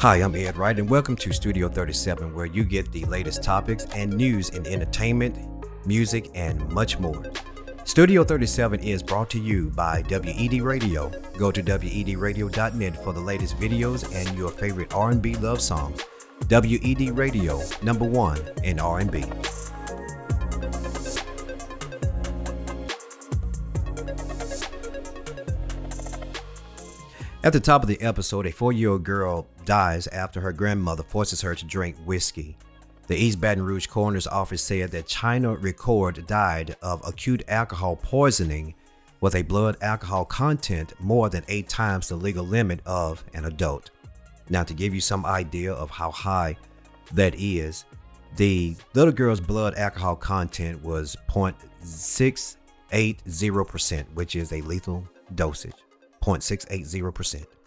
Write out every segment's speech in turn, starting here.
Hi, I'm Ed Wright, and welcome to Studio 37, where you get the latest topics and news in entertainment, music, and much more. Studio 37 is brought to you by WED Radio. Go to wedradio.net for the latest videos and your favorite R&B love songs. WED Radio, number one in R&B. At the top of the episode, a four year old girl dies after her grandmother forces her to drink whiskey. The East Baton Rouge coroner's office said that China Record died of acute alcohol poisoning with a blood alcohol content more than eight times the legal limit of an adult. Now, to give you some idea of how high that is, the little girl's blood alcohol content was 0.680%, which is a lethal dosage. 0.680%.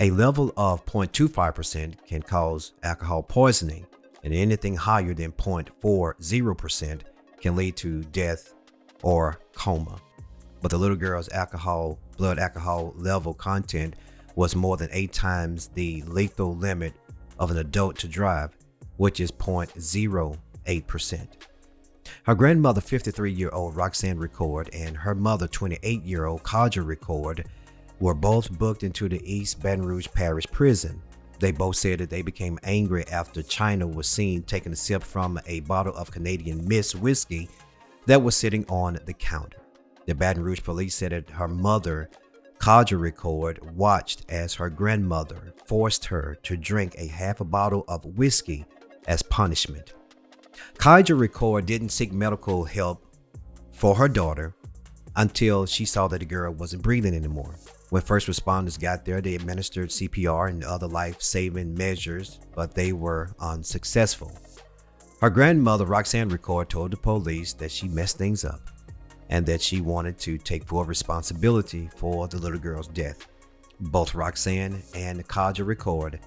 A level of 0.25% can cause alcohol poisoning, and anything higher than 0.40% can lead to death or coma. But the little girl's alcohol blood alcohol level content was more than 8 times the lethal limit of an adult to drive, which is 0.08%. Her grandmother, 53 year old Roxanne Record, and her mother, 28 year old Kaja Record, were both booked into the East Baton Rouge Parish Prison. They both said that they became angry after China was seen taking a sip from a bottle of Canadian Mist whiskey that was sitting on the counter. The Baton Rouge police said that her mother, Kaja Record, watched as her grandmother forced her to drink a half a bottle of whiskey as punishment. Kaja Record didn't seek medical help for her daughter until she saw that the girl wasn't breathing anymore. When first responders got there, they administered CPR and other life saving measures, but they were unsuccessful. Her grandmother, Roxanne Record, told the police that she messed things up and that she wanted to take full responsibility for the little girl's death. Both Roxanne and Kaja Record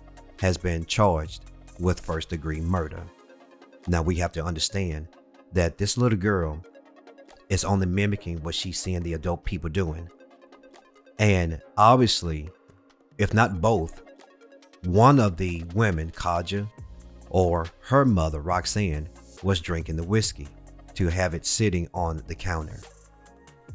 has been charged with first degree murder. Now we have to understand that this little girl is only mimicking what she's seeing the adult people doing. And obviously, if not both, one of the women, Kaja, or her mother, Roxanne, was drinking the whiskey to have it sitting on the counter.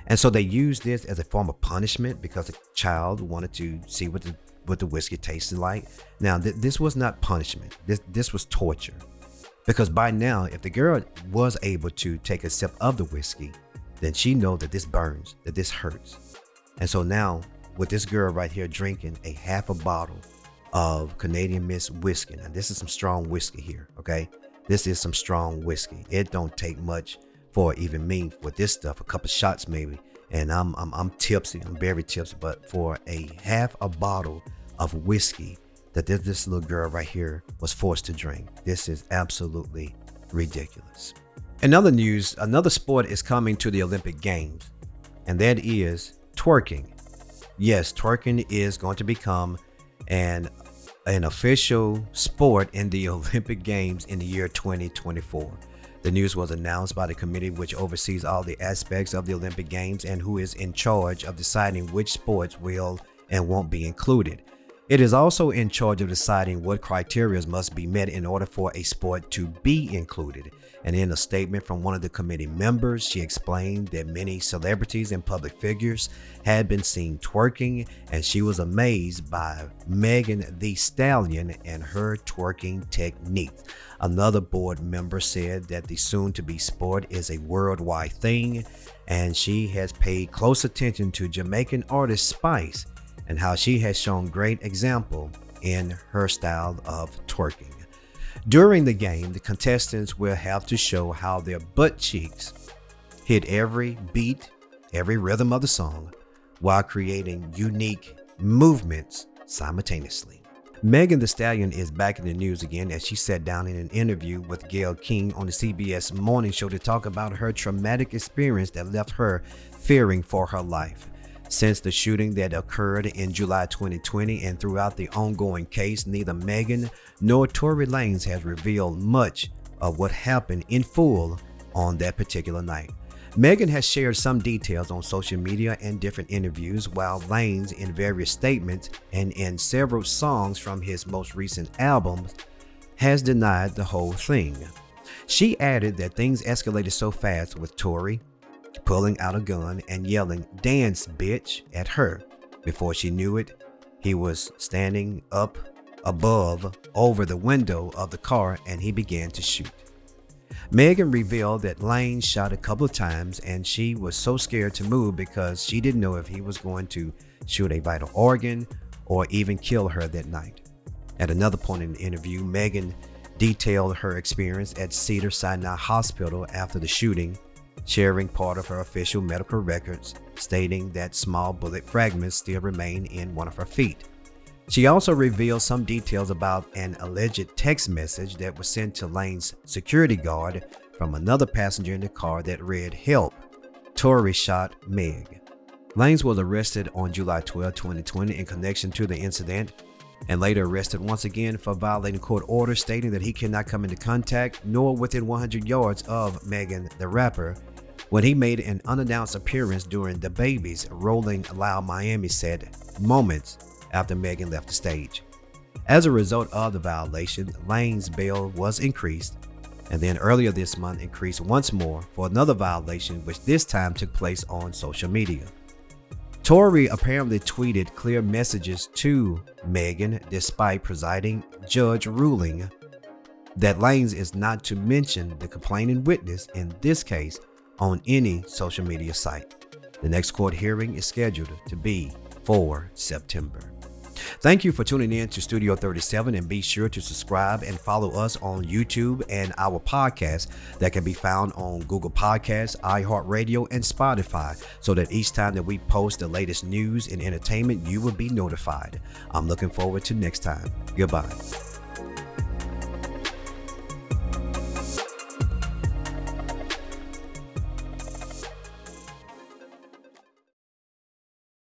And so they used this as a form of punishment because the child wanted to see what the what the whiskey tasted like. Now, th- this was not punishment. This this was torture. Because by now, if the girl was able to take a sip of the whiskey, then she know that this burns, that this hurts. And so now, with this girl right here drinking a half a bottle of Canadian Mist whiskey. Now, this is some strong whiskey here, okay? This is some strong whiskey. It don't take much for even me with this stuff, a couple shots maybe, and I'm, I'm I'm tipsy. I'm very tipsy. But for a half a bottle of whiskey that this, this little girl right here was forced to drink, this is absolutely ridiculous. In other news, another sport is coming to the Olympic Games, and that is twerking. Yes, twerking is going to become an an official sport in the Olympic Games in the year 2024. The news was announced by the committee which oversees all the aspects of the Olympic Games and who is in charge of deciding which sports will and won't be included. It is also in charge of deciding what criteria must be met in order for a sport to be included. And in a statement from one of the committee members, she explained that many celebrities and public figures had been seen twerking, and she was amazed by Megan Thee Stallion and her twerking technique. Another board member said that the soon to be sport is a worldwide thing, and she has paid close attention to Jamaican artist Spice and how she has shown great example in her style of twerking. During the game, the contestants will have to show how their butt cheeks hit every beat, every rhythm of the song, while creating unique movements simultaneously. Megan Thee Stallion is back in the news again as she sat down in an interview with Gayle King on the CBS Morning Show to talk about her traumatic experience that left her fearing for her life. Since the shooting that occurred in July 2020 and throughout the ongoing case, neither Megan nor Tory Lanez has revealed much of what happened in full on that particular night. Megan has shared some details on social media and different interviews, while Lanez, in various statements and in several songs from his most recent albums, has denied the whole thing. She added that things escalated so fast with Tory pulling out a gun and yelling, Dance, bitch, at her. Before she knew it, he was standing up above over the window of the car and he began to shoot. Megan revealed that Lane shot a couple of times and she was so scared to move because she didn't know if he was going to shoot a vital organ or even kill her that night. At another point in the interview, Megan detailed her experience at Cedars-Sinai Hospital after the shooting, sharing part of her official medical records, stating that small bullet fragments still remain in one of her feet. She also revealed some details about an alleged text message that was sent to Lane's security guard from another passenger in the car that read, Help, Tory shot Meg. Lanez was arrested on July 12, 2020 in connection to the incident and later arrested once again for violating court orders stating that he cannot come into contact nor within 100 yards of Megan the rapper when he made an unannounced appearance during DaBaby's Rolling Loud Miami set moments after Megan left the stage. As a result of the violation, Lane's bail was increased and then earlier this month increased once more for another violation, which this time took place on social media. Tory apparently tweeted clear messages to Megan despite presiding judge ruling that Lanez is not to mention the complaining witness in this case on any social media site. The next court hearing is scheduled to be for September. Thank you for tuning in to Studio 37 and be sure to subscribe and follow us on YouTube and our podcast that can be found on Google Podcasts, iHeartRadio, and Spotify so that each time that we post the latest news and entertainment, you will be notified. I'm looking forward to next time. Goodbye.